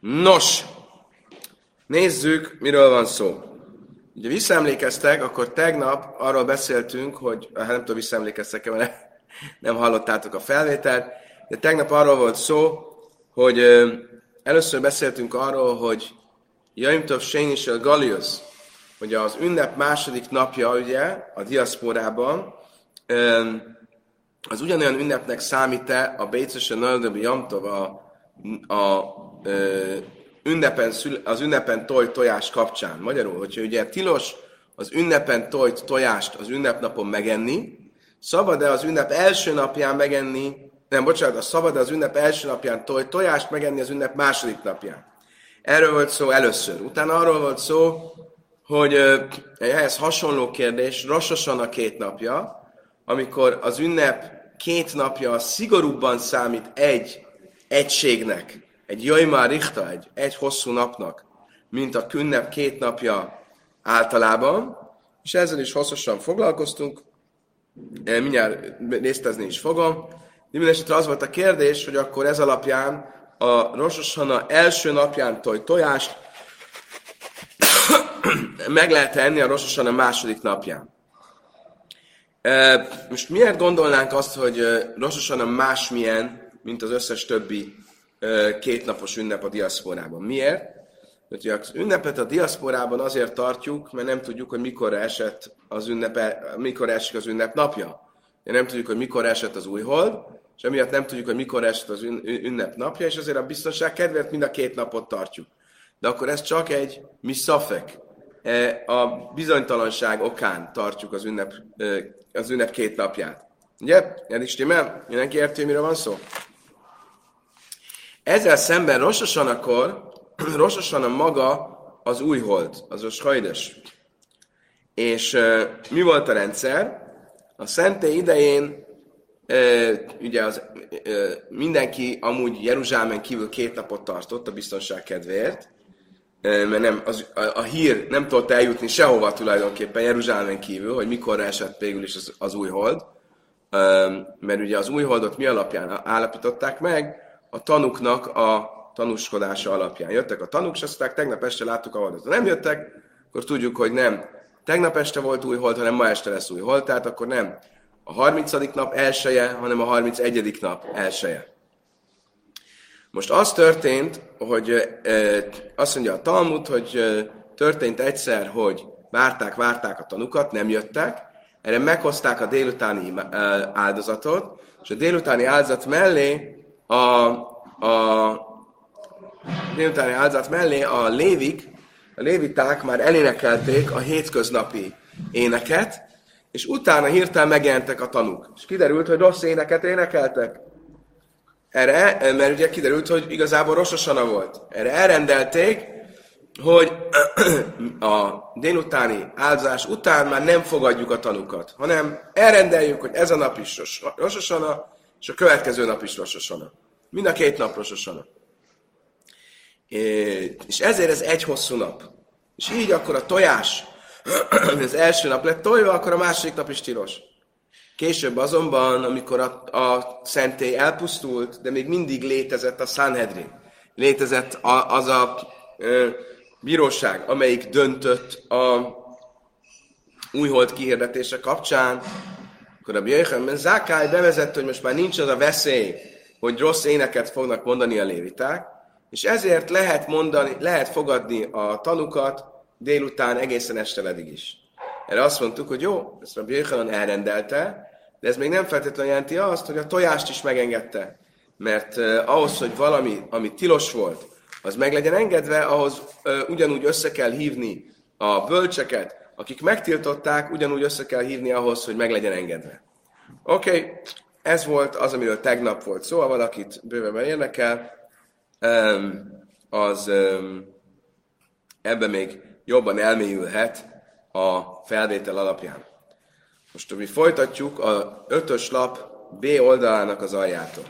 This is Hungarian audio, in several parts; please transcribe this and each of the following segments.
Nos, nézzük, miről van szó. Ugye visszaemlékeztek, akkor tegnap arról beszéltünk, hogy, hát nem tudom, visszaemlékeztek-e, mert nem hallottátok a felvételt, de tegnap arról volt szó, hogy először beszéltünk arról, hogy Jaim Tov Sénisel Galius, hogy az ünnep második napja, ugye, a diaszporában, az ugyanolyan ünnepnek számít-e a Bécesen Nöldöbi Jamtov a, a ö, ünnepen, az ünnepen tojt tojás kapcsán. Magyarul, hogyha ugye tilos az ünnepen tojt tojást az ünnepnapon megenni, szabad-e az ünnep első napján megenni, nem, bocsánat, a szabad az ünnep első napján toj, tojást megenni az ünnep második napján. Erről volt szó először. Utána arról volt szó, hogy ehhez hasonló kérdés, rossosan a két napja, amikor az ünnep két napja szigorúbban számít egy egységnek, egy Jajmár Richta, egy, egy hosszú napnak, mint a künnep két napja általában, és ezzel is hosszasan foglalkoztunk, e, mindjárt résztezni is fogom. De minden az volt a kérdés, hogy akkor ez alapján a Rososana első napján toj tojást meg lehet enni a Rososana második napján. E, most miért gondolnánk azt, hogy Rososana másmilyen, mint az összes többi kétnapos ünnep a diaszporában. Miért? Mert az ünnepet a diaszporában azért tartjuk, mert nem tudjuk, hogy mikor esett az ünnepe, mikor esik az ünnep napja. Nem tudjuk, hogy mikor esett az új hold, és emiatt nem tudjuk, hogy mikor esett az ünnep napja, és azért a biztonság kedvéért mind a két napot tartjuk. De akkor ez csak egy miszafek. E, a bizonytalanság okán tartjuk az ünnep, az ünnep két napját. Ugye? Is stimmel? Mindenki érti, miről van szó? Ezzel szemben Rososanakor, Rososana maga az új hold, az a sajdes. És uh, mi volt a rendszer? A szenté idején uh, ugye az, uh, mindenki amúgy Jeruzsálemen kívül két napot tartott a biztonság kedvéért, mert nem, az, a, a hír nem tudott eljutni sehova tulajdonképpen Jeruzsálemen kívül, hogy mikor esett végül is az, az új hold, mert ugye az új holdot mi alapján állapították meg, a tanuknak a tanúskodása alapján. Jöttek a tanúk, és aztán tegnap este láttuk a holdat. Ha nem jöttek, akkor tudjuk, hogy nem tegnap este volt új hold, hanem ma este lesz új hold, tehát akkor nem a 30. nap elsője, hanem a 31. nap elsője. Most az történt, hogy e, azt mondja a Talmud, hogy e, történt egyszer, hogy várták, várták a tanukat, nem jöttek, erre meghozták a délutáni áldozatot, és a délutáni áldozat mellé a, a délutáni áldozat mellé a lévik, a léviták már elénekelték a hétköznapi éneket, és utána hirtelen megjelentek a tanúk. És kiderült, hogy rossz éneket énekeltek. Erre, mert ugye kiderült, hogy igazából rossosana volt. Erre elrendelték, hogy a délutáni áldozás után már nem fogadjuk a tanukat, hanem elrendeljük, hogy ez a nap is rossosana, és a következő nap is rossosana. Mind a két nap rossosana. És ezért ez egy hosszú nap. És így akkor a tojás, az első nap lett tojva, akkor a második nap is tilos. Később azonban, amikor a, a szentély elpusztult, de még mindig létezett a Sanhedrin, létezett a, az a ö, bíróság, amelyik döntött a újhold kihirdetése kapcsán, akkor a Bjöjjön Zákály bevezett, hogy most már nincs az a veszély, hogy rossz éneket fognak mondani a léviták, és ezért lehet mondani, lehet fogadni a tanukat délután egészen este ledig is. Erre azt mondtuk, hogy jó, ezt a Bjöjjön elrendelte, de ez még nem feltétlenül jelenti azt, hogy a tojást is megengedte. Mert ahhoz, hogy valami, ami tilos volt, az meg legyen engedve, ahhoz ugyanúgy össze kell hívni a bölcseket, akik megtiltották, ugyanúgy össze kell hívni ahhoz, hogy meg legyen engedve. Oké, okay. ez volt az, amiről tegnap volt szó, ha valakit bővebben érdekel, az ebben még jobban elmélyülhet a felvétel alapján. Most mi folytatjuk a ötös lap B oldalának az aljától.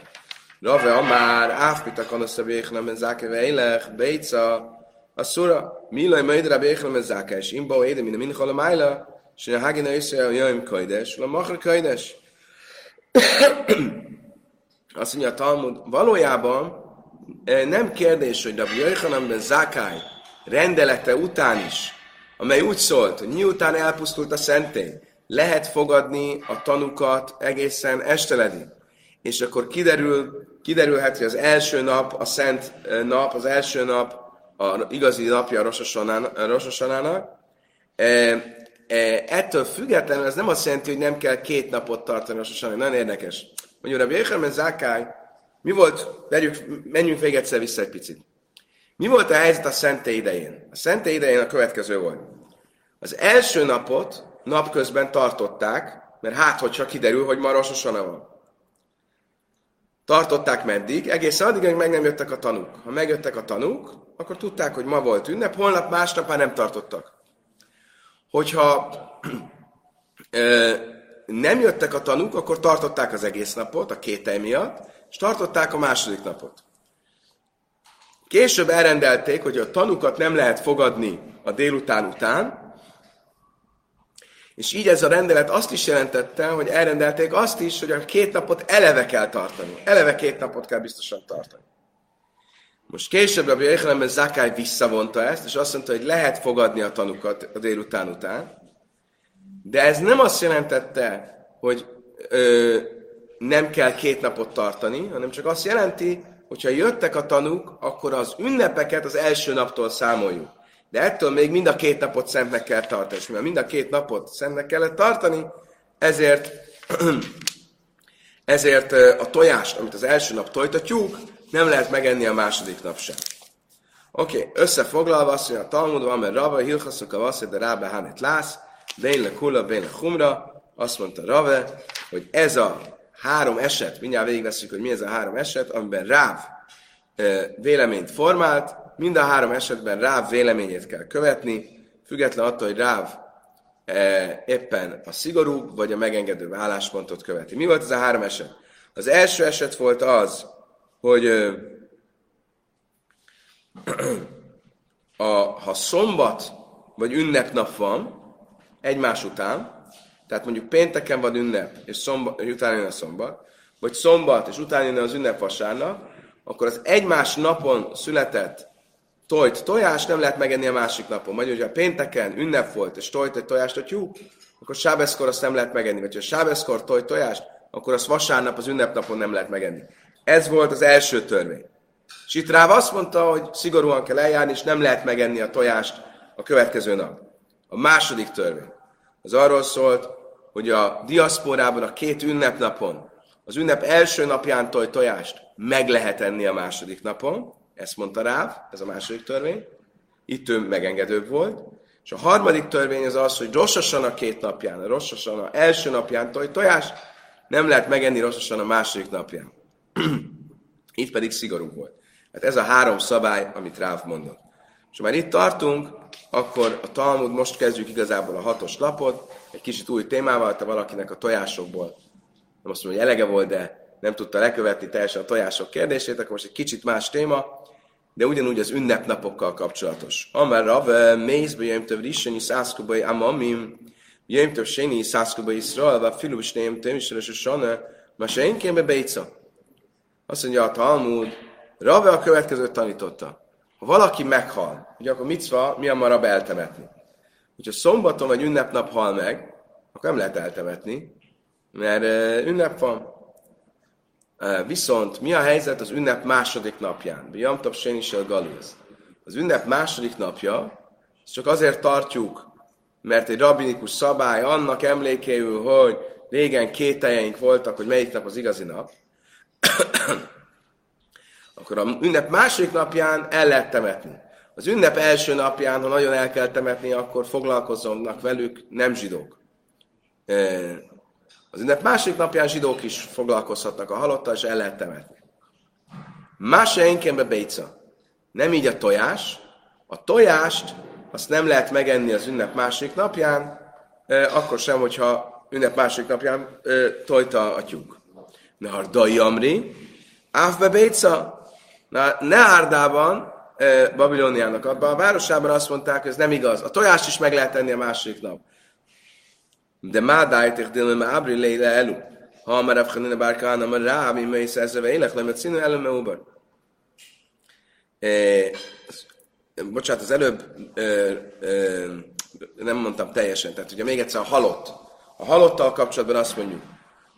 Rave Amár, Áfpita Kanosza Béchlem, Záke Vejlech, Béca, a szura, Milaj Majdra Béchlem, Záke, és Imba, Éde, Mina Mincha, a Májla, és a Hagina Iszrael, Jöjjön Kajdes, a Machra Kajdes. Azt mondja a Talmud, valójában nem kérdés, hogy Rabbi Jöjhanamben Zákály rendelete után is, amely úgy szólt, hogy miután elpusztult a szentély, lehet fogadni a tanukat egészen esteledig. És akkor kiderül, kiderülhet, hogy az első nap, a szent nap, az első nap, a igazi napja a Rososanának. Ettől függetlenül ez nem azt jelenti, hogy nem kell két napot tartani Rososanának. Nagyon érdekes. Mondjuk Rabbi Yechanan Zákály, mi volt, vegyük, menjünk még egyszer vissza egy picit. Mi volt a helyzet a szentély idején? A szentély idején a következő volt. Az első napot napközben tartották, mert hát, hogyha kiderül, hogy ma Rososana van. Tartották meddig? Egészen addig, amíg meg nem jöttek a tanúk. Ha megjöttek a tanúk, akkor tudták, hogy ma volt ünnep, holnap, másnap már nem tartottak. Hogyha ö, nem jöttek a tanúk, akkor tartották az egész napot, a két miatt, és tartották a második napot. Később elrendelték, hogy a tanukat nem lehet fogadni a délután után, és így ez a rendelet azt is jelentette, hogy elrendelték azt is, hogy a két napot eleve kell tartani. Eleve két napot kell biztosan tartani. Most később a Jéhelemben Zakály visszavonta ezt, és azt mondta, hogy lehet fogadni a tanukat a délután után, de ez nem azt jelentette, hogy ö, nem kell két napot tartani, hanem csak azt jelenti, hogyha jöttek a tanúk, akkor az ünnepeket az első naptól számoljuk. De ettől még mind a két napot szentnek kell tartani. És mivel mind a két napot szentnek kellett tartani, ezért, ezért a tojást, amit az első nap tojtatjuk, nem lehet megenni a második nap sem. Oké, okay, összefoglalva azt mondja a Talmudban, mert Rava, Hilchaszok a Vasszé, de Rábe Hanit Lász, Bénle Kula, Bénle Humra, azt mondta Rave, hogy ez a három eset, mindjárt végigveszünk, hogy mi ez a három eset, amiben Ráv véleményt formált, mind a három esetben Ráv véleményét kell követni, független attól, hogy Ráv éppen a szigorú vagy a megengedő álláspontot követi. Mi volt ez a három eset? Az első eset volt az, hogy a, ha szombat vagy ünnepnap van egymás után, tehát mondjuk pénteken van ünnep, és, szombat, és utána jön a szombat, vagy szombat, és utána jön az ünnep vasárnap, akkor az egymás napon született tojt tojás nem lehet megenni a másik napon. Vagy hogyha pénteken ünnep volt, és tojt egy tojást a tyúk, akkor sábeszkor azt nem lehet megenni. Vagy ha sábeszkor tojt tojást, akkor azt vasárnap az ünnepnapon nem lehet megenni. Ez volt az első törvény. És itt Ráv azt mondta, hogy szigorúan kell eljárni, és nem lehet megenni a tojást a következő nap. A második törvény. Az arról szólt, hogy a diaszporában a két ünnepnapon, az ünnep első napján toj tojást meg lehet enni a második napon, ezt mondta Ráv, ez a második törvény, itt ő megengedőbb volt, és a harmadik törvény az az, hogy rossosan a két napján, rossosan a első napján toj tojást, nem lehet megenni rossosan a második napján. itt pedig szigorú volt. Hát ez a három szabály, amit Ráv mondott. És ha már itt tartunk, akkor a Talmud, most kezdjük igazából a hatos lapot, egy kicsit új témával, te valakinek a tojásokból, nem azt mondom, hogy elege volt, de nem tudta lekövetni teljesen a tojások kérdését, akkor most egy kicsit más téma, de ugyanúgy az ünnepnapokkal kapcsolatos. Amár Rav, mézbe jöjjön több rissenyi szászkubai amamim, jöjjön több séni szászkubai iszral, vagy filus ném több is, és sana, ma se én kémbe bejca. Azt mondja a Talmud, Rav a következőt tanította. Ha valaki meghal, ugye akkor mit mi a marab eltemetni? Hogyha szombaton vagy ünnepnap hal meg, akkor nem lehet eltemetni, mert ünnep van. Viszont mi a helyzet az ünnep második napján? Biamtap Sénisel Galuz. Az ünnep második napja, csak azért tartjuk, mert egy rabinikus szabály annak emlékéül, hogy régen kételjeink voltak, hogy melyik nap az igazi nap, akkor a ünnep második napján el lehet temetni. Az ünnep első napján, ha nagyon el kell temetni, akkor foglalkozzonnak velük nem zsidók. Az ünnep második napján zsidók is foglalkozhatnak a halottal, és el lehet temetni. Más enkénbe béca. Nem így a tojás. A tojást azt nem lehet megenni az ünnep második napján, akkor sem, hogyha ünnep második napján tojta a tyúk. Nardai Amri, Ávbe Béca, Na, Neárdában, Babiloniának abban a városában azt mondták, hogy ez nem igaz. A tojást is meg lehet tenni a második nap. De má dájték délem me ábri léle elu. Ha már Rav Chanina bárkána, már rá, mi mész ezzel élek, lemet színű elő bocsánat, az előbb ö, ö, nem mondtam teljesen, tehát ugye még egyszer a halott. A halottal kapcsolatban azt mondjuk,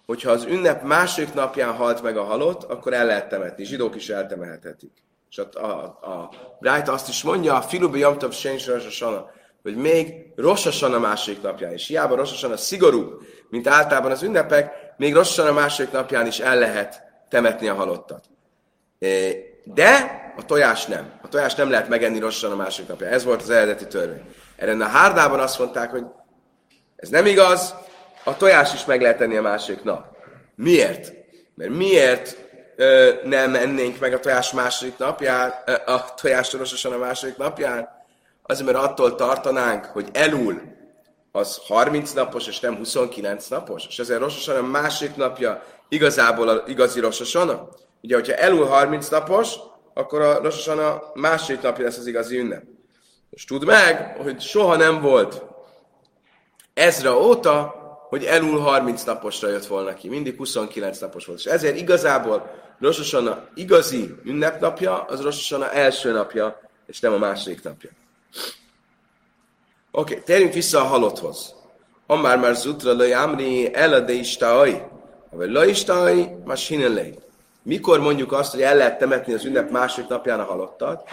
hogyha az ünnep második napján halt meg a halott, akkor el lehet temetni. Zsidók is eltemehetik. És a, a, a Bright azt is mondja, a Filubi Jamtav Sensrasasana, hogy még Rossasana második napján is. Hiába Rossasana szigorú, mint általában az ünnepek, még Rossasana második napján is el lehet temetni a halottat. De a tojás nem. A tojás nem lehet megenni Rossasana második napján. Ez volt az eredeti törvény. Erre a hárdában azt mondták, hogy ez nem igaz, a tojás is meg lehet tenni a második nap. Miért? Mert miért ö, nem ennénk meg a tojás második napján, ö, a tojás sorososan a második napján? Azért, mert attól tartanánk, hogy elul az 30 napos, és nem 29 napos, és ezért rososan a második napja igazából a igazi rososana. Ugye, hogyha elul 30 napos, akkor a rososan a második napja lesz az igazi ünnep. És tudd meg, hogy soha nem volt ezra óta, hogy elul 30 naposra jött volna ki. Mindig 29 napos volt. És ezért igazából Rosh a igazi ünnepnapja, az Rosh első napja, és nem a második napja. Oké, okay, térjünk vissza a halotthoz. Amár már zutra le amri elade istai, vagy le istai, más. Mikor mondjuk azt, hogy el lehet temetni az ünnep második napján a halottat?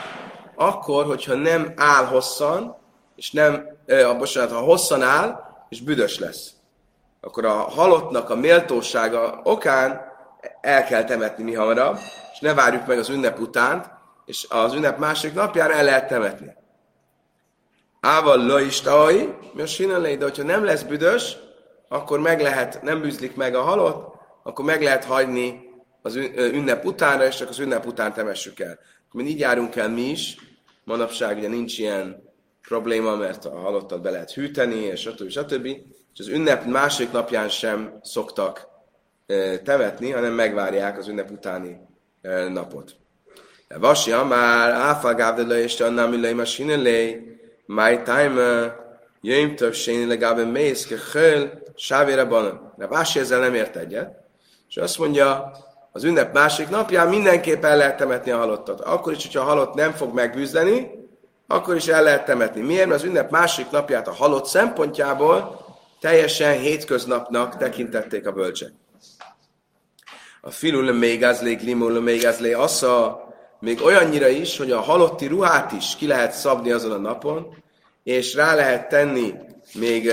Akkor, hogyha nem áll hosszan, és nem, eh, bocsánat, ha hosszan áll, és büdös lesz akkor a halottnak a méltósága okán el kell temetni mi hamarabb, és ne várjuk meg az ünnep utánt, és az ünnep másik napján el lehet temetni. Ával lo is taai, mi a sinelei, de hogyha nem lesz büdös, akkor meg lehet, nem bűzlik meg a halott, akkor meg lehet hagyni az ünnep utánra, és csak az ünnep után temessük el. Mi így járunk el mi is, manapság ugye nincs ilyen probléma, mert a halottat be lehet hűteni, és stb. stb és az ünnep másik napján sem szoktak temetni, hanem megvárják az ünnep utáni napot. Vasi már áfagávdele és annám illei masinelé, my time jöjjm több séni legalább mész, kehöl, sávére banan. De Vasi ezzel nem ért egyet, és azt mondja, az ünnep másik napján mindenképp el lehet temetni a halottat. Akkor is, hogyha a halott nem fog megbűzdeni, akkor is el lehet temetni. Miért? Mert az ünnep másik napját a halott szempontjából teljesen hétköznapnak tekintették a bölcsek. A filul még azlé, glimul még azlé, assza, még olyannyira is, hogy a halotti ruhát is ki lehet szabni azon a napon, és rá lehet tenni még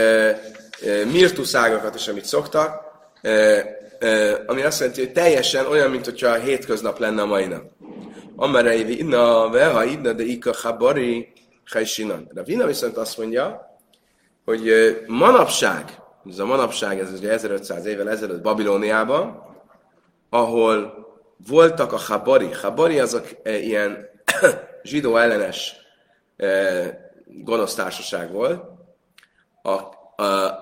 mirtuszágokat is, amit szoktak, ami azt jelenti, hogy teljesen olyan, mint hogyha a hétköznap lenne a mai nap. Amere inna, veha idna, de ika habari, hajsinan. Vina viszont azt mondja, hogy manapság, ez a manapság, ez ugye 1500 évvel ezelőtt Babilóniában, ahol voltak a Habari. Habari azok e, ilyen zsidó ellenes e, gonosz társaság volt, a, a,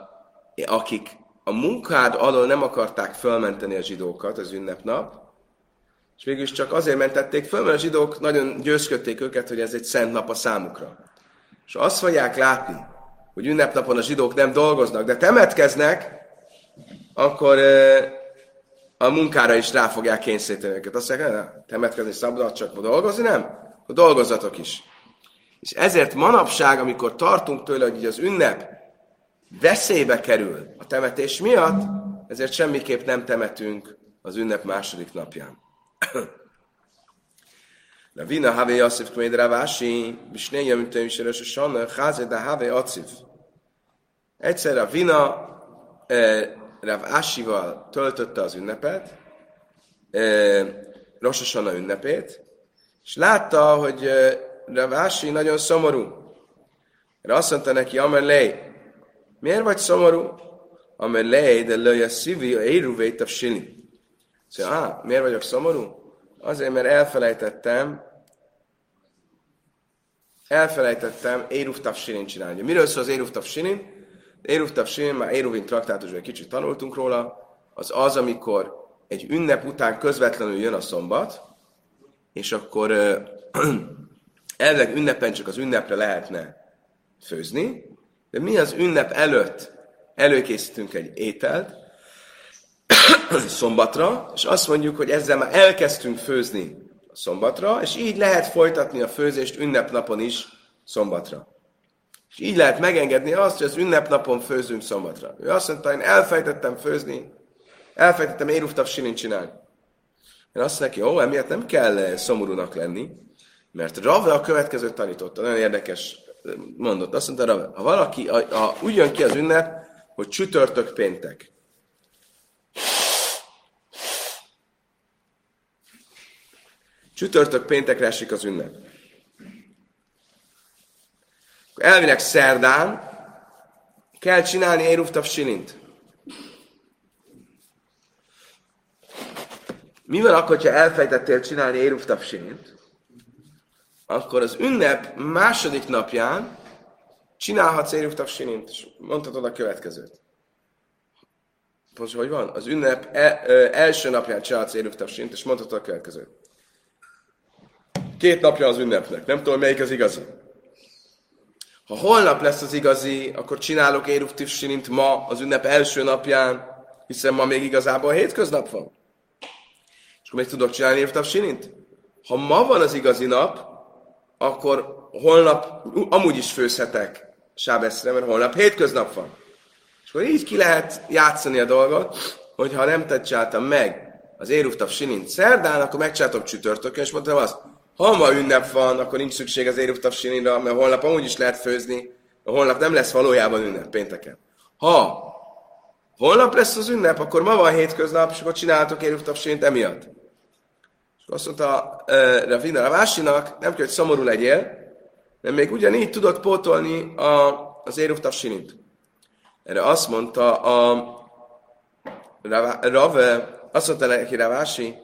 akik a munkád alól nem akarták fölmenteni a zsidókat az ünnepnap, és végül csak azért mentették föl, mert a zsidók nagyon győzködték őket, hogy ez egy szent nap a számukra. És azt fogják látni, hogy ünnepnapon a zsidók nem dolgoznak, de temetkeznek, akkor a munkára is rá fogják kényszeríteni őket. Azt mondják, temetkezni szabad, csak dolgozni nem? Akkor dolgozzatok is. És ezért manapság, amikor tartunk tőle, hogy az ünnep veszélybe kerül a temetés miatt, ezért semmiképp nem temetünk az ünnep második napján. Ravina Have Yosef Kmeid Ravashi, Bishnei Yom Tőm Shirös Shana, Chaze da Have Acif. Egyszer Ravina eh, Rav Asival töltötte az ünnepet, Rosh Hashanah ünnepét, és látta, hogy Rav Asi nagyon szomorú. Erre azt mondta neki, Amelé, miért vagy szomorú? Amelé, de löj a szívi, a éruvét a sili. Szóval, ah, miért vagyok szomorú? Azért, mert elfelejtettem, elfelejtettem Éruf Tafsinin csinálni. Miről szól az Éruf Tafsinin? Éruf Tafsinin, már Éruvin traktátusban egy kicsit tanultunk róla, az az, amikor egy ünnep után közvetlenül jön a szombat, és akkor elvileg ünnepen csak az ünnepre lehetne főzni, de mi az ünnep előtt előkészítünk egy ételt, szombatra, és azt mondjuk, hogy ezzel már elkezdtünk főzni szombatra, és így lehet folytatni a főzést ünnepnapon is szombatra. És így lehet megengedni azt, hogy az ünnepnapon főzünk szombatra. Ő azt mondta, én elfejtettem főzni, elfejtettem éruftav sinint csinálni. Én azt neki, ó, emiatt nem kell szomorúnak lenni, mert Rave a következőt tanította, nagyon érdekes mondott. Azt mondta Rave, ha valaki, a, a, úgy jön ki az ünnep, hogy csütörtök péntek. Csütörtök péntekre esik az ünnep. Elvileg szerdán kell csinálni Éruftav Silint. Mi van akkor, ha elfejtettél csinálni Éruftav Silint? Akkor az ünnep második napján csinálhatsz Éruftav Silint, és mondhatod a következőt. Most hogy van? Az ünnep el, első napján csinálhatsz Éruftav Silint, és mondhatod a következőt. Két napja az ünnepnek, nem tudom melyik az igazi. Ha holnap lesz az igazi, akkor csinálok Éruftiv Sinint ma, az ünnep első napján, hiszen ma még igazából hétköznap van. És akkor még tudok csinálni Éruftiv Sinint? Ha ma van az igazi nap, akkor holnap amúgy is főzhetek Sábeszre, mert holnap hétköznap van. És akkor így ki lehet játszani a dolgot, hogy ha nem tetszáltam meg az Éruftav Sinint szerdán, akkor megcsátok csütörtökön, és mondtam azt, ha ma ünnep van, akkor nincs szükség az Éruf Tavsinira, mert holnap amúgy is lehet főzni. A holnap nem lesz valójában ünnep, pénteken. Ha holnap lesz az ünnep, akkor ma van hétköznap, és akkor csináltok Éruf Tavsinit emiatt. És azt mondta uh, Ravina Ravásinak, nem kell, hogy szomorú legyél, mert még ugyanígy tudod pótolni a, az Éruf Tavsinit. Erre azt mondta a Rave, azt mondta neki Ravási,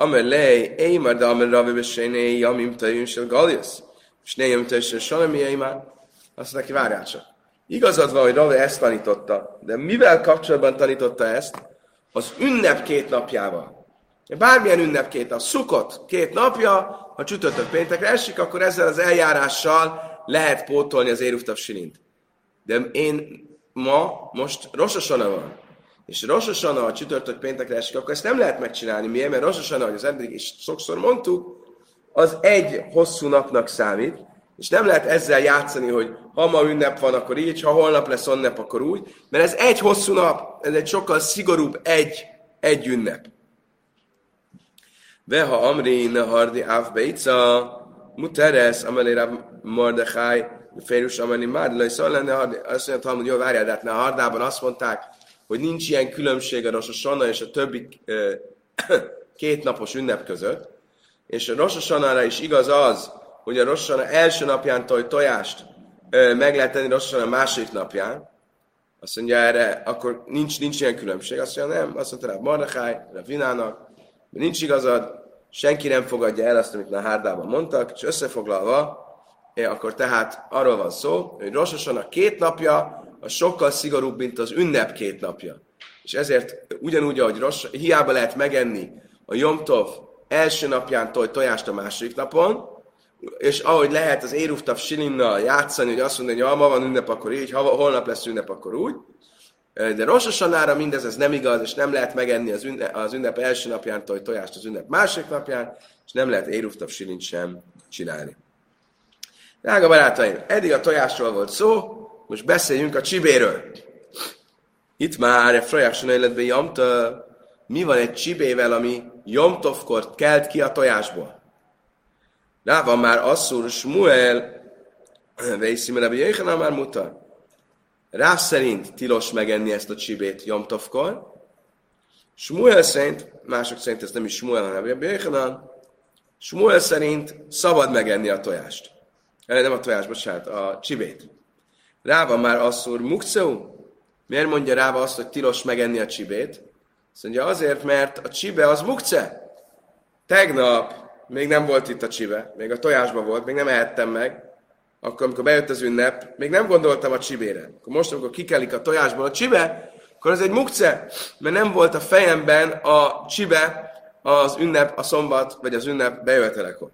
Amer lej, émar, de amer ravi beséné, jamim tajun sel galius. És ne jamim tajun sel salami émar. Azt neki, várjál csak. Igazad van, hogy Ravi ezt tanította, de mivel kapcsolatban tanította ezt? Az ünnep két napjával. Bármilyen ünnep két nap, szukott két napja, ha csütörtök péntekre esik, akkor ezzel az eljárással lehet pótolni az éruftav silint. De én ma, most Rososana van és Rosh a csütörtök péntekre esik, akkor ezt nem lehet megcsinálni. Miért? Mert Rosh ahogy az eddig is sokszor mondtuk, az egy hosszú napnak számít, és nem lehet ezzel játszani, hogy ha ma ünnep van, akkor így, ha holnap lesz ünnep, akkor úgy, mert ez egy hosszú nap, ez egy sokkal szigorúbb egy, egy ünnep. Veha Amri Nahardi Áv Beica, Muteres, Amelére Mordechai, Férus Ameli Márd, szóval lenne, azt mondja, hogy jó, várjál, de hát a Hardában azt mondták, hogy nincs ilyen különbség a Rosh és a többi két napos ünnep között, és a Rosh is igaz az, hogy a Rosh első napján toj tojást meg lehet tenni Rosh második napján, azt mondja erre, akkor nincs, nincs ilyen különbség. Azt mondja, nem, azt mondta rá Mardechai, a Vinának, nincs igazad, senki nem fogadja el azt, amit a hárdában mondtak, és összefoglalva, akkor tehát arról van szó, hogy Rosh két napja, az sokkal szigorúbb, mint az ünnep két napja. És ezért ugyanúgy, ahogy rossz, hiába lehet megenni a Jomtov első napján toj, tojást a második napon, és ahogy lehet az Éruftav Silinnal játszani, hogy azt mondani, hogy ha ma van ünnep, akkor így, ha holnap lesz ünnep, akkor úgy. De Rososanára mindez ez nem igaz, és nem lehet megenni az ünnep, az ünnep első napján toj, tojást az ünnep második napján, és nem lehet Éruftav Silint sem csinálni. Drága barátaim, eddig a tojásról volt szó, most beszéljünk a csibéről. Itt már a Frajáson életben jamta, mi van egy csibével, ami Jomtovkor kelt ki a tojásból. Rá van már Asszur Smuel, Vészi Rebbe Jöjjön, már muta. Rá szerint tilos megenni ezt a csibét Jomtovkor. Smuel szerint, mások szerint ez nem is Smuel, hanem Jöjjön, Smuel szerint szabad megenni a tojást. Nem a tojás, bocsánat, a csibét. Ráva már asszúr mukceu? Miért mondja Ráva azt, hogy tilos megenni a csibét? Azt mondja azért, mert a csibe az mukce. Tegnap még nem volt itt a csibe, még a tojásban volt, még nem ehettem meg. Akkor, amikor bejött az ünnep, még nem gondoltam a csibére. Akkor most, amikor kikelik a tojásból a csibe, akkor ez egy mukce, mert nem volt a fejemben a csibe az ünnep, a szombat, vagy az ünnep bejövetelekor.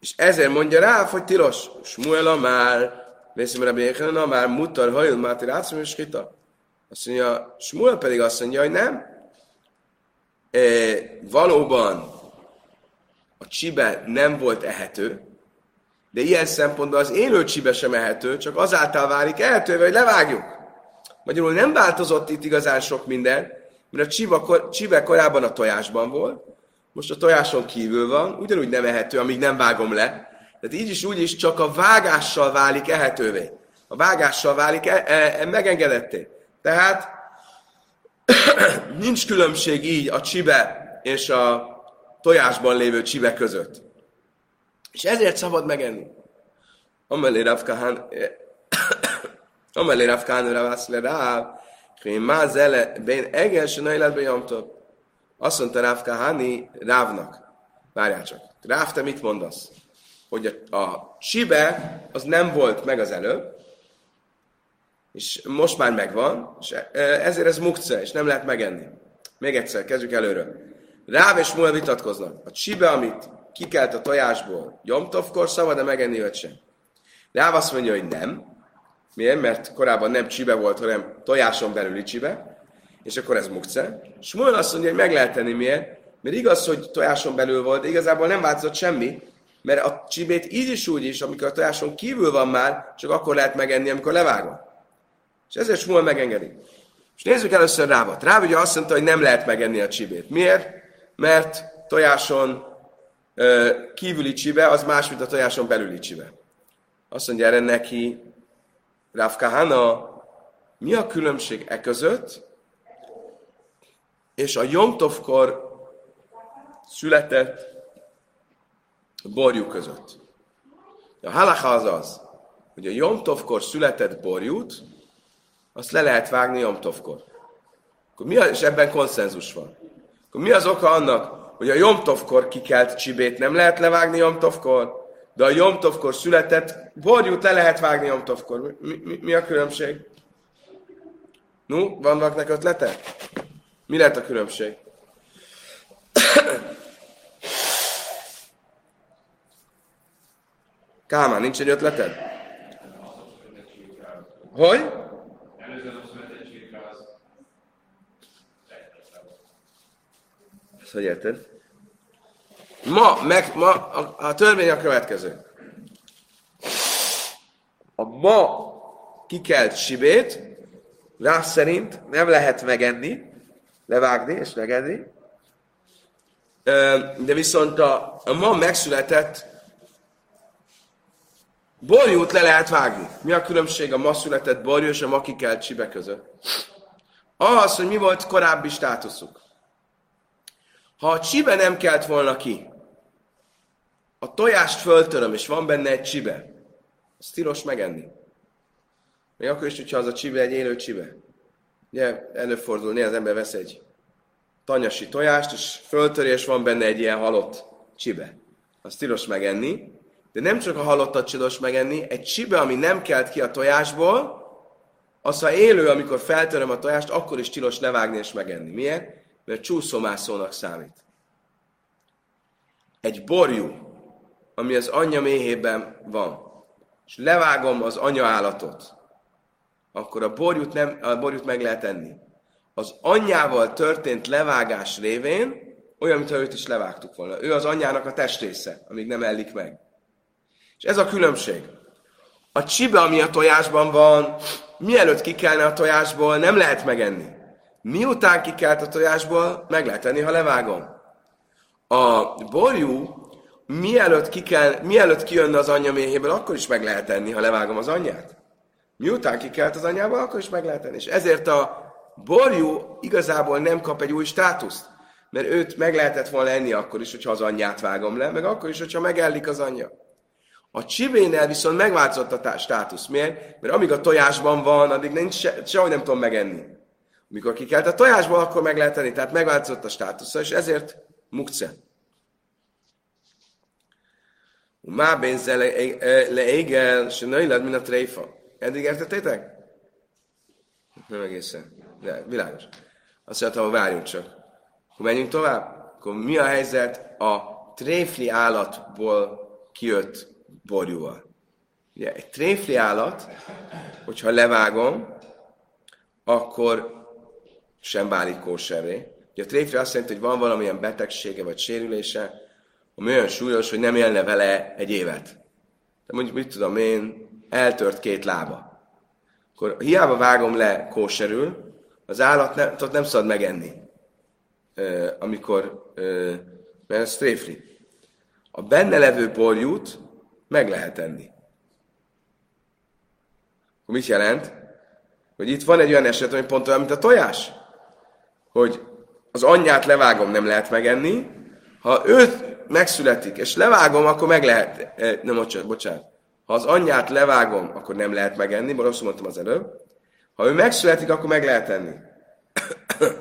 És ezért mondja rá, hogy tilos. Smuel már, Vészim Rabbi Jéhana már mutar hajl máti rátszom és hita. Azt mondja, Smuel pedig azt mondja, hogy nem. E, valóban a csibe nem volt ehető, de ilyen szempontból az élő csibe sem ehető, csak azáltal válik ehetővé, hogy levágjuk. Magyarul nem változott itt igazán sok minden, mert a csiba, csibe korábban a tojásban volt, most a tojáson kívül van, ugyanúgy nem ehető, amíg nem vágom le. Tehát így is úgy is csak a vágással válik ehetővé. A vágással válik e, e, e, megengedetté. Tehát nincs különbség így a csibe és a tojásban lévő csibe között. És ezért szabad megenni. Amelé Rav Kahán, Amelé Rav Kahán Rav le Ráv, Hén má zele, bén egel se életben jamtop. Azt mondta Ráv Kahani Rávnak. Várjál csak. Ráv, te mit mondasz? Hogy a, a csibe az nem volt meg az előbb, és most már megvan, és e, ezért ez mukce, és nem lehet megenni. Még egyszer, kezdjük előről. Ráv és Múl vitatkoznak. A csibe, amit kikelt a tojásból, Jomtovkor szabad-e megenni, vagy sem? Ráv azt mondja, hogy nem. Miért? Mert korábban nem csibe volt, hanem tojáson belüli csibe, és akkor ez mukce. Smuel azt mondja, hogy meg lehet tenni, miért? Mert igaz, hogy tojáson belül volt, de igazából nem változott semmi, mert a csibét így is úgy is, amikor a tojáson kívül van már, csak akkor lehet megenni, amikor levágom. És ezért Smuel megengedi. És nézzük először Rávat. Rá ugye azt mondta, hogy nem lehet megenni a csibét. Miért? Mert tojáson kívüli csibe az más, mint a tojáson belüli csibe. Azt mondja erre neki, Rav Kahana, mi a különbség e között, és a Jomtovkor született borjú között. A halacha az az, hogy a Jomtovkor született borjút, azt le lehet vágni Jomtovkor. Akkor mi az, és ebben konszenzus van. Akkor mi az oka annak, hogy a Jomtovkor kikelt csibét nem lehet levágni Jomtovkor, de a Jomtovkor született borjút le lehet vágni Jomtovkor. Mi, mi, mi a különbség? No, van vaknak ötlete? Mi lehet a különbség? Kálmán, nincs egy ötleted? Hogy? Ezt hogy érted? Ma, meg, ma a, a törvény a következő. A ma kikelt sibét, rá szerint nem lehet megenni, levágni és megenni, de viszont a, a ma megszületett borjút le lehet vágni. Mi a különbség a ma született borjú és a ma kikelt csibe között? Az, hogy mi volt korábbi státuszuk. Ha a csibe nem kelt volna ki, a tojást föltöröm, és van benne egy csibe, az tilos megenni. Még akkor is, hogyha az a csibe egy élő csibe. Ugye előfordul, néha az ember vesz egy tanyasi tojást, és föltöri, és van benne egy ilyen halott csibe. Az tilos megenni, de nem csak a halottat tilos megenni, egy csibe, ami nem kelt ki a tojásból, az, ha élő, amikor feltöröm a tojást, akkor is tilos levágni és megenni. Miért? mert csúszómászónak számít. Egy borjú, ami az anyja méhében van, és levágom az anya állatot, akkor a borjút, nem, a borjút meg lehet enni. Az anyjával történt levágás révén olyan, mintha őt is levágtuk volna. Ő az anyjának a testrésze, amíg nem ellik meg. És ez a különbség. A csibe, ami a tojásban van, mielőtt kikelne a tojásból, nem lehet megenni. Miután kikelt a tojásból, meg lehet tenni, ha levágom. A borjú, mielőtt, kikel, mielőtt kijönne az anyja méhéből, akkor is meg lehet tenni, ha levágom az anyját. Miután kikelt az anyjából, akkor is meg lehet tenni. És ezért a borjú igazából nem kap egy új státuszt. Mert őt meg lehetett volna enni akkor is, hogyha az anyját vágom le, meg akkor is, hogyha megellik az anyja. A csibénél viszont megváltozott a státusz. Miért? Mert amíg a tojásban van, addig nincs se, sehogy nem tudom megenni. Mikor kikelt a tojásból, akkor meg lehet tenni. Tehát megváltozott a státusza, és ezért mukce. Má bénze leégel, se nőled, mint a tréfa. Eddig értettétek? Nem egészen. De világos. Azt mondtam, hogy várjunk csak. Akkor menjünk tovább. Akkor mi a helyzet a tréfli állatból kijött borjúval? Ugye, egy tréfli állat, hogyha levágom, akkor sem válik kóserré. Ugye a tréfre azt jelenti, hogy van valamilyen betegsége vagy sérülése, ami olyan súlyos, hogy nem élne vele egy évet. De mondjuk, mit tudom én, eltört két lába. Akkor hiába vágom le kóserül, az állat nem, nem szabad megenni, amikor, mert ez tréfli. A benne levő borjút meg lehet enni. Mit jelent? Hogy itt van egy olyan eset, hogy pont olyan, mint a tojás. Hogy az anyját levágom, nem lehet megenni. Ha őt megszületik, és levágom, akkor meg lehet, eh, nem, bocsánat. Ha az anyját levágom, akkor nem lehet megenni, rosszul mondtam az előbb. Ha ő megszületik, akkor meg lehet enni.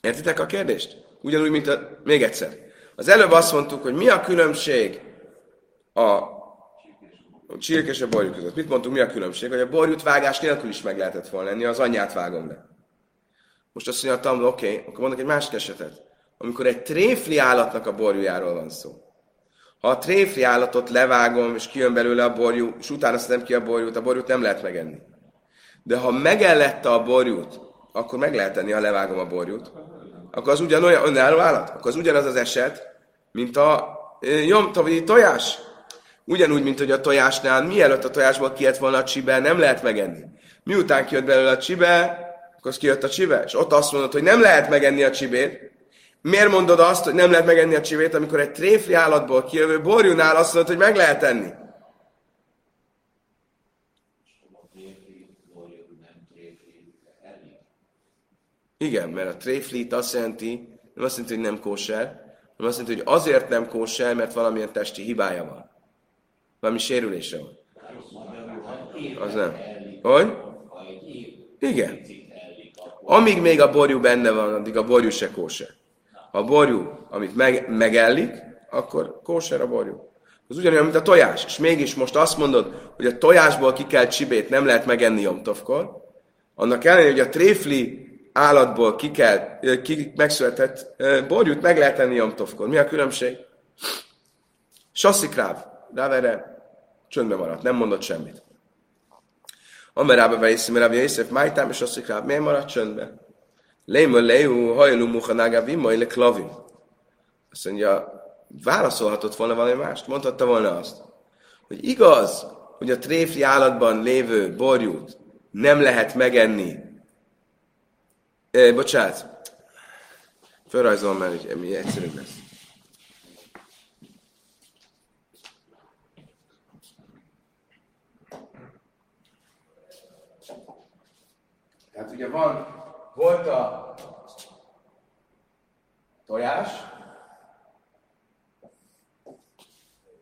Értitek a kérdést? Ugyanúgy, mint a... Még egyszer. Az előbb azt mondtuk, hogy mi a különbség a a csirk és a borjú között. Mit mondtunk, mi a különbség? Hogy a borjút vágás nélkül is meg lehetett volna lenni, az anyját vágom le. Most azt mondja a oké, okay, akkor mondok egy másik esetet. Amikor egy tréfli állatnak a borjújáról van szó. Ha a tréfli állatot levágom, és kijön belőle a borjú, és utána szedem ki a borjút, a borjút nem lehet megenni. De ha megellette a borjút, akkor meg lehet enni, ha levágom a borjút. Akkor az ugyanolyan önálló állat? Akkor az ugyanaz az eset, mint a nyomta, vagy tojás. Ugyanúgy, mint hogy a tojásnál, mielőtt a tojásból kijött volna a csibe, nem lehet megenni. Miután kijött belőle a csibe, akkor az kijött a csibe, és ott azt mondod, hogy nem lehet megenni a csibét. Miért mondod azt, hogy nem lehet megenni a csibét, amikor egy tréfli állatból kijövő borjúnál azt mondod, hogy meg lehet enni? Igen, mert a tréflit azt jelenti, nem azt jelenti, hogy nem kóser, hanem azt jelenti, hogy azért nem kóser, mert valamilyen testi hibája van. Valami sérülése van. Az nem. Hogy? Igen. Amíg még a borjú benne van, addig a borjú se kóser. A borjú, amit meg, megellik, akkor kóser a borjú. Az ugyanolyan, mint a tojás. És mégis most azt mondod, hogy a tojásból kikelt csibét nem lehet megenni jomtovkor, annak ellenére, hogy a tréfli állatból kikelt, ki megszületett borjút meg lehet enni jomtovkor. Mi a különbség? Sasszikráv. Ráv csöndben maradt, nem mondott semmit. Amerába vejszi, mert Rabbi Yosef májtám, és azt mondja, miért maradt csöndben? Lémö lejú, hajlú muhanágá, vimaj le klavim. Azt mondja, válaszolhatott volna valami mást, mondhatta volna azt, hogy igaz, hogy a tréfli állatban lévő borjút nem lehet megenni. E, bocsánat, felrajzolom, mert egyszerűbb lesz. Tehát ugye van, volt a tojás,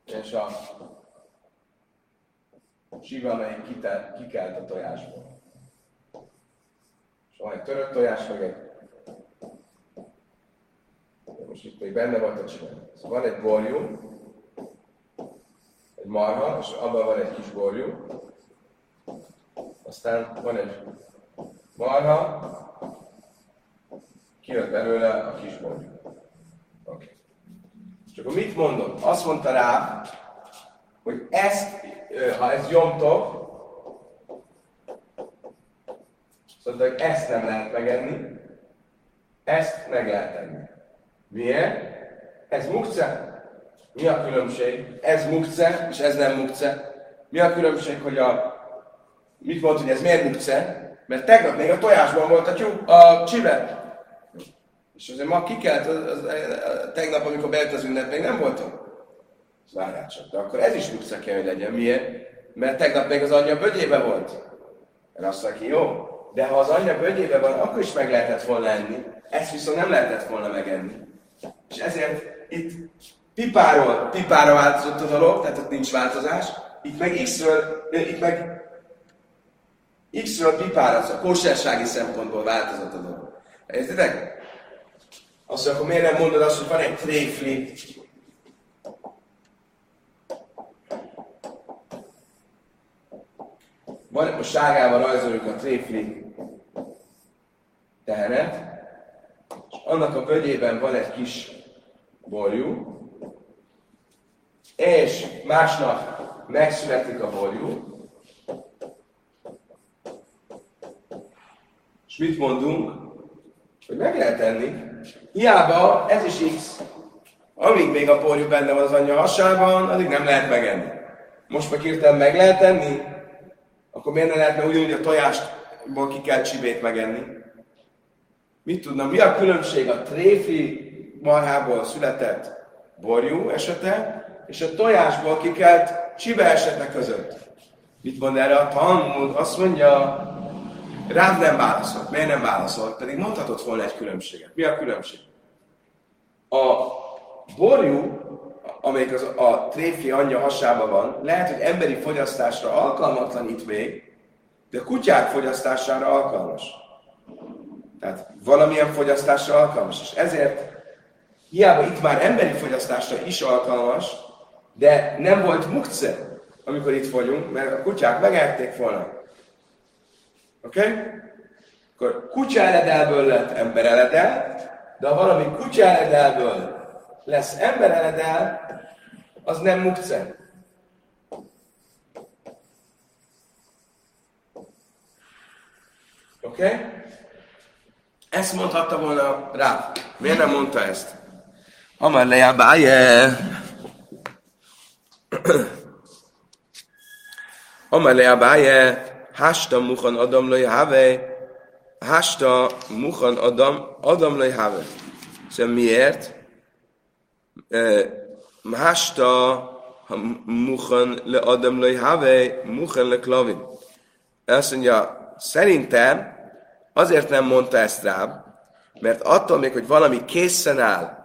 és a síva, amelyik kikelt a tojásból. És van egy törött tojás, meg egy most itt még benne volt a csiga. Szóval van egy borjú, egy marha, és abban van egy kis borjú, aztán van egy marha, kijött belőle a kis borjú. Okay. És akkor mit mondott? Azt mondta rá, hogy ezt, ha ez jomtok, szóval, hogy ezt nem lehet megenni, ezt meg lehet enni. Miért? Ez mukce. Mi a különbség? Ez mukce, és ez nem mukce. Mi a különbség, hogy a... Mit mondta, hogy ez miért mukce? Mert tegnap még a tojásban volt a, tyú, a csibe. És azért ma kikelt, az, az, az, tegnap, amikor bejött az ünnep, még nem voltam. Várjál csak, de akkor ez is muksa kell, hogy legyen. Miért? Mert tegnap még az anyja bögyébe volt. Mert azt mondja, jó, de ha az anyja bögyébe van, akkor is meg lehetett volna enni. Ezt viszont nem lehetett volna megenni. És ezért itt pipáról pipára változott a dolog, tehát ott nincs változás. Itt meg X-ről, itt meg X-ről pipára, a kósersági szempontból változott a dolog. Értitek? Azt akkor miért nem mondod azt, hogy van egy tréfli, van, a sárgával rajzoljuk a tréfli tehenet, és annak a vögyében van egy kis borjú, és másnap megszületik a borjú, mit mondunk, hogy meg lehet enni, hiába ez is X, Amíg még a porjú benne van az anyja hasában, addig nem lehet megenni. Most meg hirtelen meg lehet enni, akkor miért ne lehetne ugyanúgy a tojástból ki kell csibét megenni? Mit tudna, mi a különbség a tréfi marhából született borjú esete, és a tojásból kikelt csibe esete között? Mit mond erre a Talmud? Azt mondja, rád nem válaszolt. Miért nem válaszolt? Pedig mondhatott volna egy különbséget. Mi a különbség? A borjú, amelyik az, a tréfi anyja hasában van, lehet, hogy emberi fogyasztásra alkalmatlan itt még, de kutyák fogyasztására alkalmas. Tehát valamilyen fogyasztásra alkalmas. És ezért hiába itt már emberi fogyasztásra is alkalmas, de nem volt mukce, amikor itt vagyunk, mert a kutyák megették volna. Oké? Okay? Akkor kutya eredelből lett ember eredel, de ha valami kutya eredelből lesz ember eredel, az nem mukce. Oké? Okay? Ezt mondhatta volna rá. Miért nem mondta ezt? Amar le báje. Amar le báje. Hasta muchan adam lo jave. Hasta muchan adam, adam lo jave. Szóval miért? Hasta muchan le adam lo jave, muchan le klavin. Azt mondja, szerintem azért nem mondta ezt rám, mert attól még, hogy valami készen áll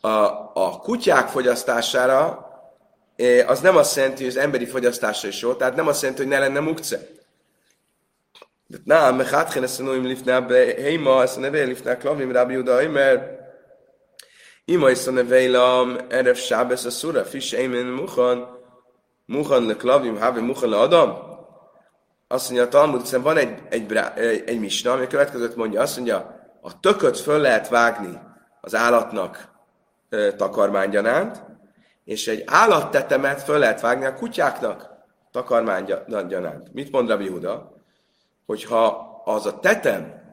a, a kutyák fogyasztására, az nem azt jelenti, hogy az emberi fogyasztásra is jó, tehát nem azt jelenti, hogy ne lenne mukce. Na, mechatchen ezt a noim lifná heima, ezt a neve lifná klavim, Rabbi Juda, mert ima is a neveilam, erev sábesz a szura, fish eimen muchan, muchan le klavim, have muchan le adam. Azt mondja a Talmud, hiszen van egy, egy, egy, misna, ami a következőt mondja, azt mondja, a tököt föl lehet vágni az állatnak e, takarmánygyanánt, és egy állattetemet föl lehet vágni a kutyáknak takarmánygyanánt. Mit mond Rabbi Huda? Hogyha az a tetem,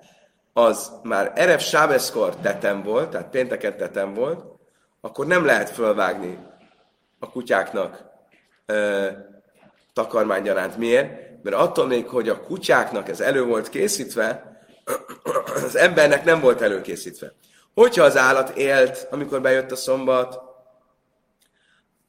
az már Erev Sábeszkor tetem volt, tehát pénteken tetem volt, akkor nem lehet fölvágni a kutyáknak e, takarmánygyanánt. Miért? Mert attól még, hogy a kutyáknak ez elő volt készítve, az embernek nem volt előkészítve. Hogyha az állat élt, amikor bejött a szombat,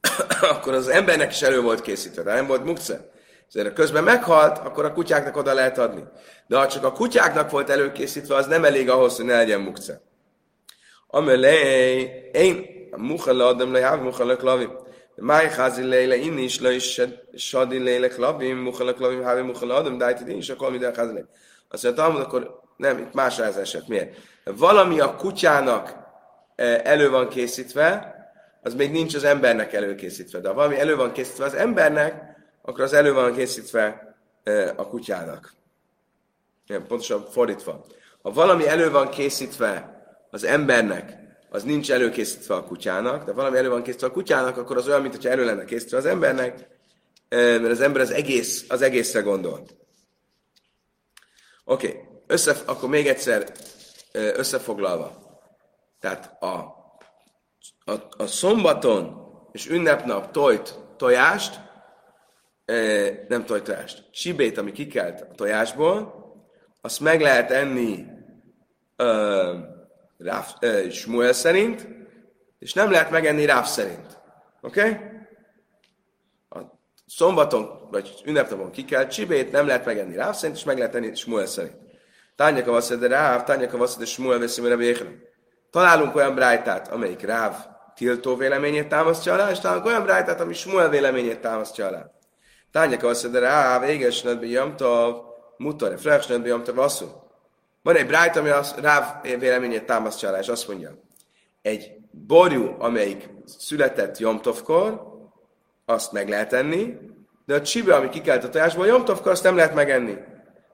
akkor az embernek is elő volt készítve, de nem volt mukce. Ezért közben meghalt, akkor a kutyáknak oda lehet adni. De ha csak a kutyáknak volt előkészítve, az nem elég ahhoz, hogy ne legyen mukce. Amelé, én, mucha le adom le, jáv mucha le klavi. Máj házi léle, inni is le is sadi léle klavi, mucha le klavi, hávi mucha le adom, de én is akkor minden házi léle. Azt mondja, akkor nem, itt más az eset. Miért? Valami a kutyának eh, elő van készítve, az még nincs az embernek előkészítve. De ha valami elő van készítve az embernek, akkor az elő van készítve a kutyának. Igen, pontosan fordítva. Ha valami elő van készítve az embernek, az nincs előkészítve a kutyának, de valami elő van készítve a kutyának, akkor az olyan, mintha elő lenne készítve az embernek, mert az ember az, egész, az egészre gondol. Oké, okay. Akkor még egyszer összefoglalva. Tehát a, a, a szombaton és ünnepnap tojt tojást, nem tojt tojást, csibét, ami kikelt a tojásból, azt meg lehet enni uh, ráf, uh, Smuel szerint, és nem lehet megenni Ráf szerint. Oké? Okay? A szombaton, vagy ünnepnapon kikelt csibét nem lehet megenni Ráf szerint, és meg lehet enni Smuel szerint. Tányaka vasszed de Ráv, Tányaka vasszed de Smuel veszi mire Találunk olyan brájtát, amelyik Ráv tiltó véleményét támasztja alá, és találunk olyan brájtát, ami Smuel véleményét támasztja alá. Tányaka vasszed de Ráv, éges nedbe jamtav, mutare, fresh nedbe jamtav, asszú. Van egy brájt, ami az Ráv véleményét támasztja és azt mondja, egy borjú, amelyik született Jomtovkor, azt meg lehet enni, de a csibe, ami kikelt a tojásból, Jomtovkor, azt nem lehet megenni.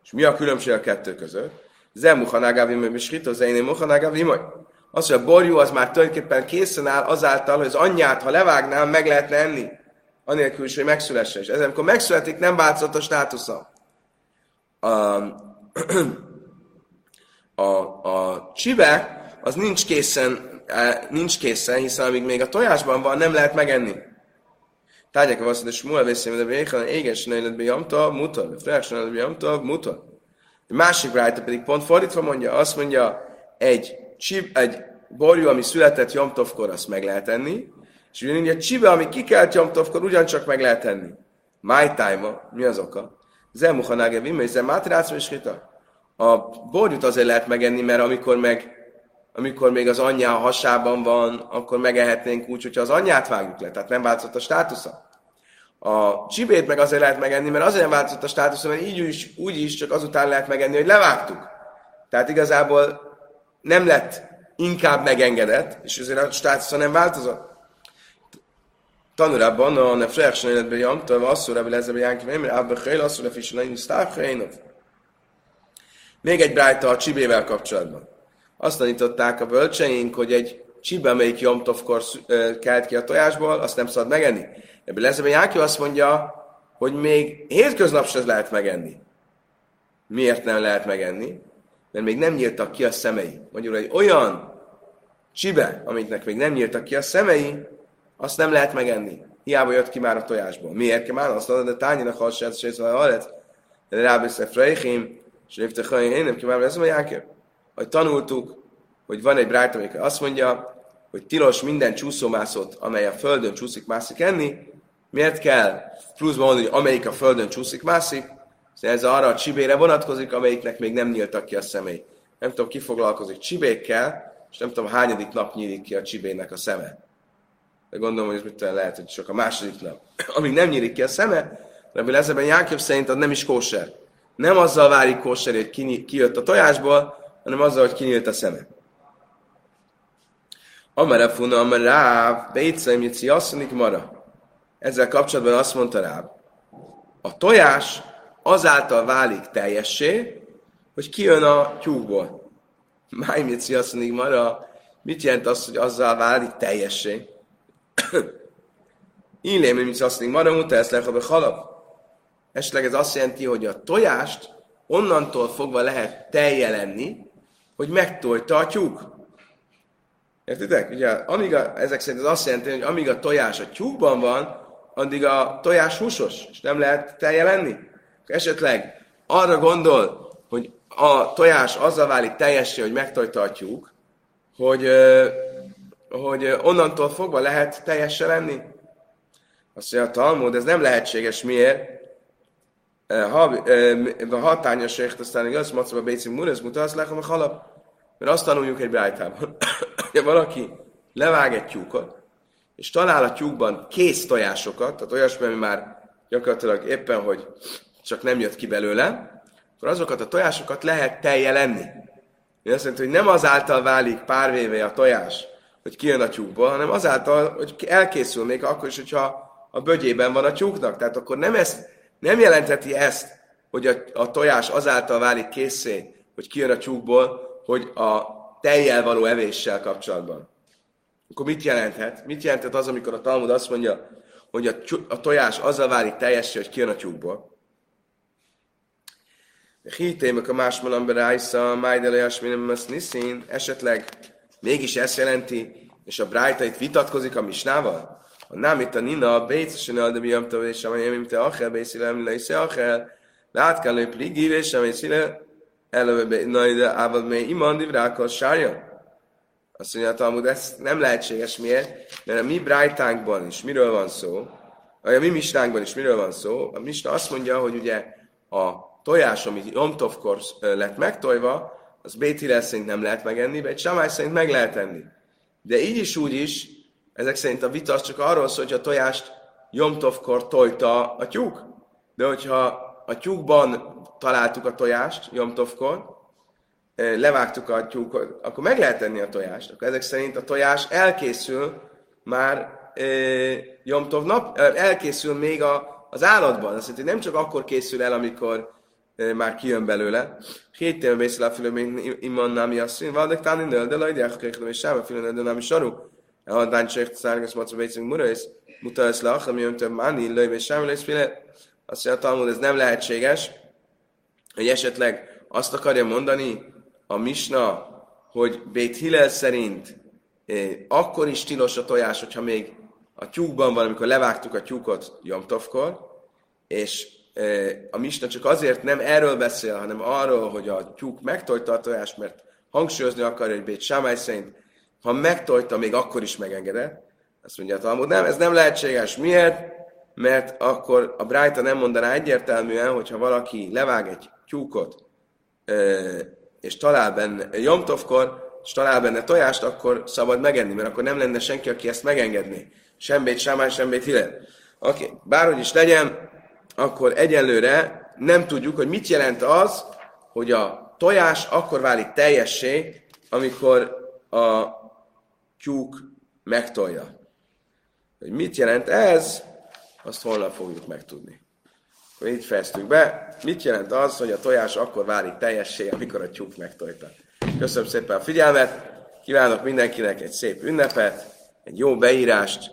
És mi a különbség a kettő között? Ze muhanágávim és hito, ze én muhanágávim Az, hogy a borjú az már tulajdonképpen készen áll azáltal, hogy az anyját, ha levágnám, meg lehetne enni. Anélkül is, hogy megszülesse. És ez amikor megszületik, nem változott a státusza. A, a, a csibe, az nincs készen nincs készen, hiszen amíg még a tojásban van, nem lehet megenni. Tárgyák a vasszat, és múlva vészem, de vékhan, éges nejletbe jamta, muta, frás nejletbe jamta, muta. Egy másik rájta pedig pont fordítva mondja, azt mondja, egy, csib, egy borjú, ami született Jomtovkor, azt meg lehet enni, és ugye a csibe, ami kikelt Jomtovkor, ugyancsak meg lehet enni. My time mi az oka? Zemuchanáge vimme, és zemátrácva is A borjút azért lehet megenni, mert amikor meg amikor még az anyja a hasában van, akkor megehetnénk úgy, hogyha az anyját vágjuk le, tehát nem változott a státusza. A csibét meg azért lehet megenni, mert azért nem változott a státusza, mert így is, úgy is csak azután lehet megenni, hogy levágtuk. Tehát igazából nem lett inkább megengedett, és azért a státusza nem változott. Tanulában a ne frechsen életben jamta, asszúra, hogy lezebe jánki, mert abba khayl asszúra fisna, Még egy brájta a csibével kapcsolatban. Azt tanították a bölcseink, hogy egy csibe, amelyik Jomtovkor kelt ki a tojásból, azt nem szabad megenni. Ebből lesz, Jáki azt mondja, hogy még hétköznap sem lehet megenni. Miért nem lehet megenni? Mert még nem nyíltak ki a szemei. Magyarul egy olyan csibe, amiknek még nem nyíltak ki a szemei, azt nem lehet megenni. Hiába jött ki már a tojásból. Miért kell már? Azt mondod, de tányinak hasonlít, és ez a de rábeszek frejhém, és lépte én nem ki már, a Jákér hogy tanultuk, hogy van egy brájt, amelyik azt mondja, hogy tilos minden csúszómászot, amely a földön csúszik, mászik enni. Miért kell pluszban mondani, hogy amelyik a földön csúszik, mászik? Ez arra a csibére vonatkozik, amelyiknek még nem nyíltak ki a szemei. Nem tudom, ki foglalkozik csibékkel, és nem tudom, hányadik nap nyílik ki a csibének a szeme. De gondolom, hogy ez mit lehet, hogy csak a második nap. Amíg nem nyílik ki a szeme, Rabbi Lezeben Jákob szerint az nem is kóser. Nem azzal válik kóser, hogy ki, kijött a tojásból, hanem azzal, hogy kinyílt a szeme. Amara funa, amara ráv, bétszaim jici asszonik mara. Ezzel kapcsolatban azt mondta rá, a tojás azáltal válik teljessé, hogy kijön a tyúkból. Máj mici asszonik mara, mit jelent az, hogy azzal válik teljessé? Illém, mici asszonik mara, muta ezt lehabe halap. Esetleg ez azt jelenti, hogy a tojást onnantól fogva lehet teljelenni, hogy megtojta a tyúk. Értitek? Ugye, amíg a, ezek szerint ez azt jelenti, hogy amíg a tojás a tyúkban van, addig a tojás húsos, és nem lehet telje lenni. Esetleg arra gondol, hogy a tojás azzal válik teljessé, hogy megtojta a tyúk, hogy, hogy onnantól fogva lehet teljesen lenni. Azt mondja a Talmud, ez nem lehetséges. Miért? Ha hatányos aztán igaz, macba béci murez mutat, lekom a halap. Mert azt tanuljuk egy brájtában, hogy valaki levág egy tyúkot, és talál a tyúkban kész tojásokat, tehát olyasmi, ami már gyakorlatilag éppen, hogy csak nem jött ki belőle, akkor azokat a tojásokat lehet telje lenni. Ez azt jelenti, hogy nem azáltal válik pár éve a tojás, hogy kijön a tyúkból, hanem azáltal, hogy elkészül még akkor is, hogyha a bögyében van a tyúknak. Tehát akkor nem, ezt, nem jelentheti ezt, hogy a, a tojás azáltal válik készé, hogy kijön a tyúkból, hogy a tejjel való evéssel kapcsolatban. Akkor mit jelenthet? Mit jelenthet az, amikor a Talmud azt mondja, hogy a, a tojás azzal válik teljessé, hogy kijön a tyúkból? Hitémek a másmalambe rájsza, májdelőjas minim niszin, esetleg mégis ezt jelenti, és a Brájta itt vitatkozik a misnával? A nem itt a nina, a bécesen a de biamta, és amelyem, mint te achel, bészilem, leisze achel, látkál lő pligi, és amely szíle, előbb, na ide, ával még iman divrákkal sárja? Azt mondja a Talmud, ez nem lehetséges. Miért? Mert a mi brájtánkban is miről van szó, vagy a mi misnánkban is miről van szó, a misna azt mondja, hogy ugye a tojás, ami Jomtovkor lett megtojva, az Béti szerint nem lehet megenni, vagy Samály szerint meg lehet enni. De így is úgy is, ezek szerint a vita az csak arról szól, hogy a tojást Jomtovkor tojta a tyúk. De hogyha a tyúkban találtuk a tojást Jomtovkor, levágtuk a tyúkot, akkor meg lehet tenni a tojást. Akkor ezek szerint a tojás elkészül már e, Jomtov nap, elkészül még a, az állatban. Azt jelenti, nem csak akkor készül el, amikor már kijön belőle. Hét éve vészül a fülöm, imman námi asszony, valdek táni nöl, de lajdják, kéklem, és sem a fülöm, de námi saru. A dány csökt, szárgasz, maca, vécünk, murais, mutatsz le, ami jön több máni, löjve, és sem lesz féle. Azt mondja, Talmud, ez nem lehetséges, hogy esetleg azt akarja mondani a Misna, hogy Bét Hillel szerint akkor is tilos a tojás, hogyha még a tyúkban van, amikor levágtuk a tyúkot Jomtovkor, és a Misna csak azért nem erről beszél, hanem arról, hogy a tyúk megtojta a tojást, mert hangsúlyozni akarja, hogy Bét Sámály szerint, ha megtojta, még akkor is megengedett. Azt mondja a Talmud, nem, ez nem lehetséges. Miért? Mert akkor a Brájta nem mondaná egyértelműen, hogyha valaki levág egy tyúkot, és talál benne Jomtovkor, és talál benne tojást, akkor szabad megenni, mert akkor nem lenne senki, aki ezt megengedné. Sembét Sámály, sembét Hillel. Oké, okay. bárhogy is legyen, akkor egyelőre nem tudjuk, hogy mit jelent az, hogy a tojás akkor válik teljessé, amikor a tyúk megtolja. Hogy mit jelent ez, azt holnap fogjuk megtudni. Akkor így fejeztük be. Mit jelent az, hogy a tojás akkor válik teljessé, amikor a tyúk megtojta? Köszönöm szépen a figyelmet, kívánok mindenkinek egy szép ünnepet, egy jó beírást,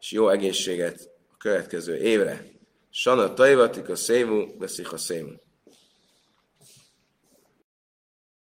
és jó egészséget a következő évre. Sana tajvatik a szévú, veszik a szévú.